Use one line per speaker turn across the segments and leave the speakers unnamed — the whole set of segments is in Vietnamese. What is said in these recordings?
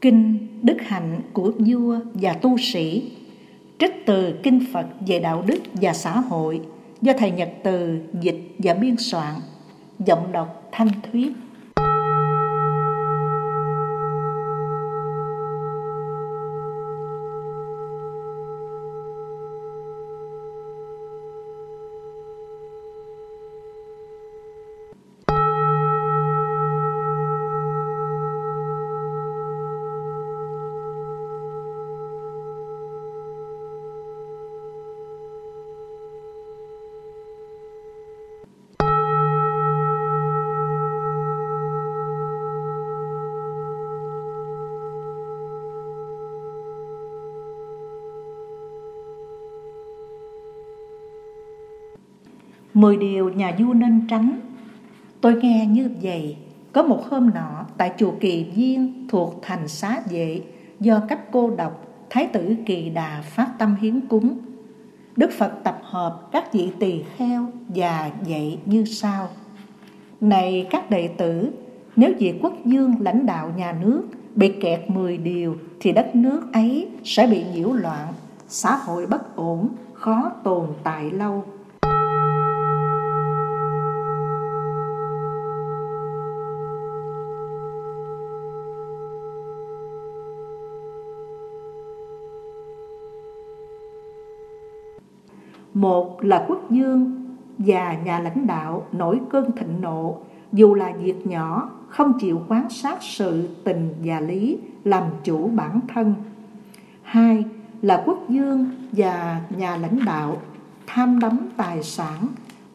Kinh Đức Hạnh của vua và tu sĩ, Trích từ Kinh Phật về đạo đức và xã hội do Thầy Nhật Từ dịch và biên soạn, Giọng đọc Thanh Thuyết Mười điều nhà vua nên tránh. Tôi nghe như vậy Có một hôm nọ tại chùa Kỳ Viên thuộc thành xá vệ Do cách cô độc Thái tử Kỳ Đà phát tâm hiến cúng. Đức Phật tập hợp các vị tỳ kheo và dạy như sau. Này các đệ tử Nếu vị quốc dương lãnh đạo nhà nước bị kẹt 10 điều Thì đất nước ấy sẽ bị nhiễu loạn Xã hội bất ổn, khó tồn tại lâu. Một là quốc dương và nhà lãnh đạo nổi cơn thịnh nộ, dù là việc nhỏ, không chịu quan sát sự tình và lý, làm chủ bản thân. Hai là quốc dương và nhà lãnh đạo tham đắm tài sản,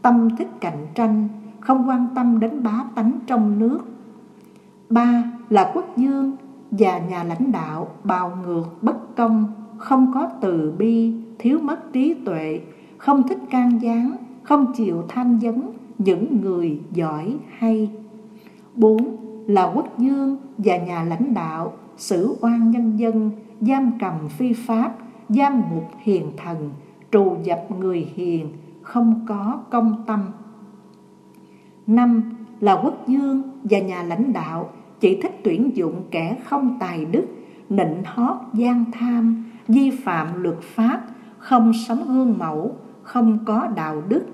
tâm thích cạnh tranh, không quan tâm đến bá tánh trong nước. Ba là quốc dương và nhà lãnh đạo bào ngược bất công, không có từ bi, thiếu mất trí tuệ, không thích can gián, không chịu tham vấn những người giỏi hay. Bốn là quốc dương và nhà lãnh đạo xử oan nhân dân, giam cầm phi pháp, giam ngục hiền thần, trù dập người hiền, không có công tâm. Năm là quốc dương và nhà lãnh đạo chỉ thích tuyển dụng kẻ không tài đức, nịnh hót gian tham, vi phạm luật pháp, không sống gương mẫu, không có đạo đức.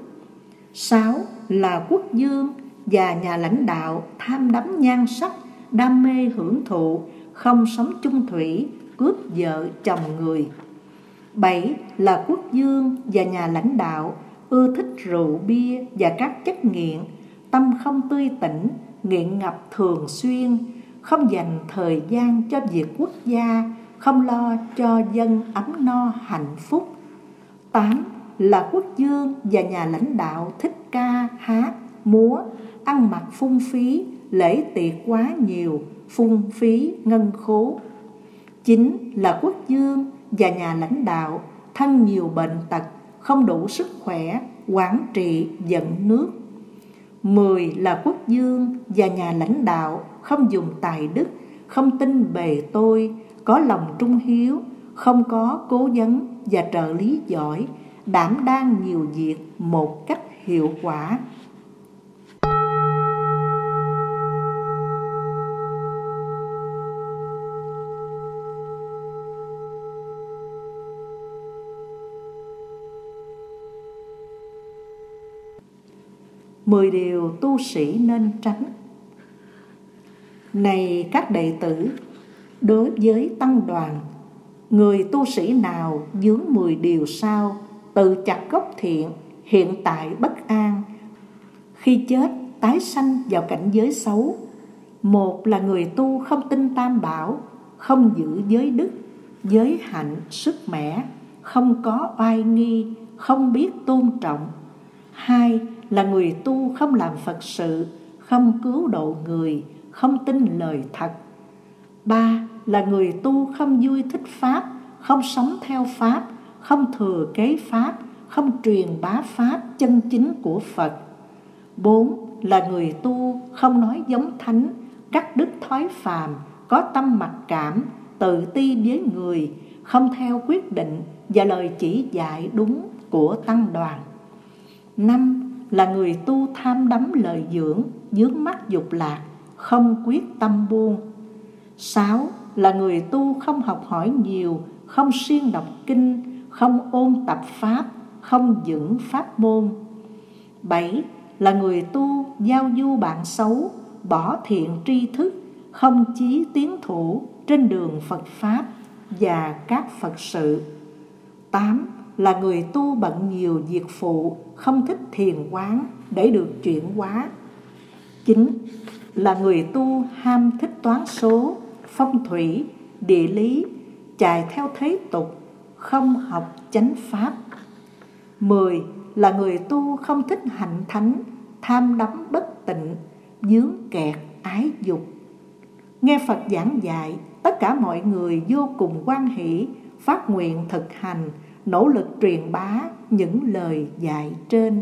Sáu là quốc dương và nhà lãnh đạo tham đắm nhan sắc, đam mê hưởng thụ, không sống chung thủy, cướp vợ chồng người. Bảy là quốc dương và nhà lãnh đạo ưa thích rượu bia và các chất nghiện, tâm không tươi tỉnh, nghiện ngập thường xuyên, không dành thời gian cho việc quốc gia, không lo cho dân ấm no hạnh phúc. Tám là quốc dương và nhà lãnh đạo thích ca, hát, múa, ăn mặc phung phí, lễ tiệc quá nhiều, phung phí, ngân khố. Chính là quốc dương và nhà lãnh đạo thân nhiều bệnh tật, không đủ sức khỏe, quản trị giận nước. Mười là quốc dương và nhà lãnh đạo không dùng tài đức, không tin bề tôi, có lòng trung hiếu, không có cố vấn và trợ lý giỏi, đảm đang nhiều việc một cách hiệu quả. Mười điều tu sĩ nên tránh. Này các đệ tử, Đối với tăng đoàn, Người tu sĩ nào dướng mười điều sau tự chặt gốc thiện, hiện tại bất an. Khi chết, tái sanh vào cảnh giới xấu. Một là người tu không tin tam bảo, không giữ giới đức, giới hạnh, sức mẻ, không có oai nghi, không biết tôn trọng. Hai là người tu không làm phật sự, không cứu độ người, không tin lời thật. Ba là người tu không vui thích pháp, không sống theo pháp không thừa kế Pháp, không truyền bá Pháp chân chính của Phật. Bốn là người tu không nói giống thánh, cắt đứt thói phàm, có tâm mặc cảm, tự ti với người, không theo quyết định và lời chỉ dạy đúng của tăng đoàn. Năm là người tu tham đắm lợi dưỡng, dướng mắt dục lạc, không quyết tâm buông. Sáu là người tu không học hỏi nhiều, không siêng đọc kinh, không ôn tập pháp, không dưỡng pháp môn. 7. Là người tu giao du bạn xấu, bỏ thiện tri thức, không chí tiến thủ trên đường Phật Pháp và các Phật sự. 8. Là người tu bận nhiều việc phụ, không thích thiền quán để được chuyển hóa. 9. Là người tu ham thích toán số, phong thủy, địa lý, chạy theo thế tục, không học chánh pháp. 10. Là người tu không thích hạnh thánh, tham đắm bất tịnh, dướng kẹt ái dục. Nghe Phật giảng dạy, tất cả mọi người vô cùng quan hỷ, phát nguyện thực hành, nỗ lực truyền bá những lời dạy trên.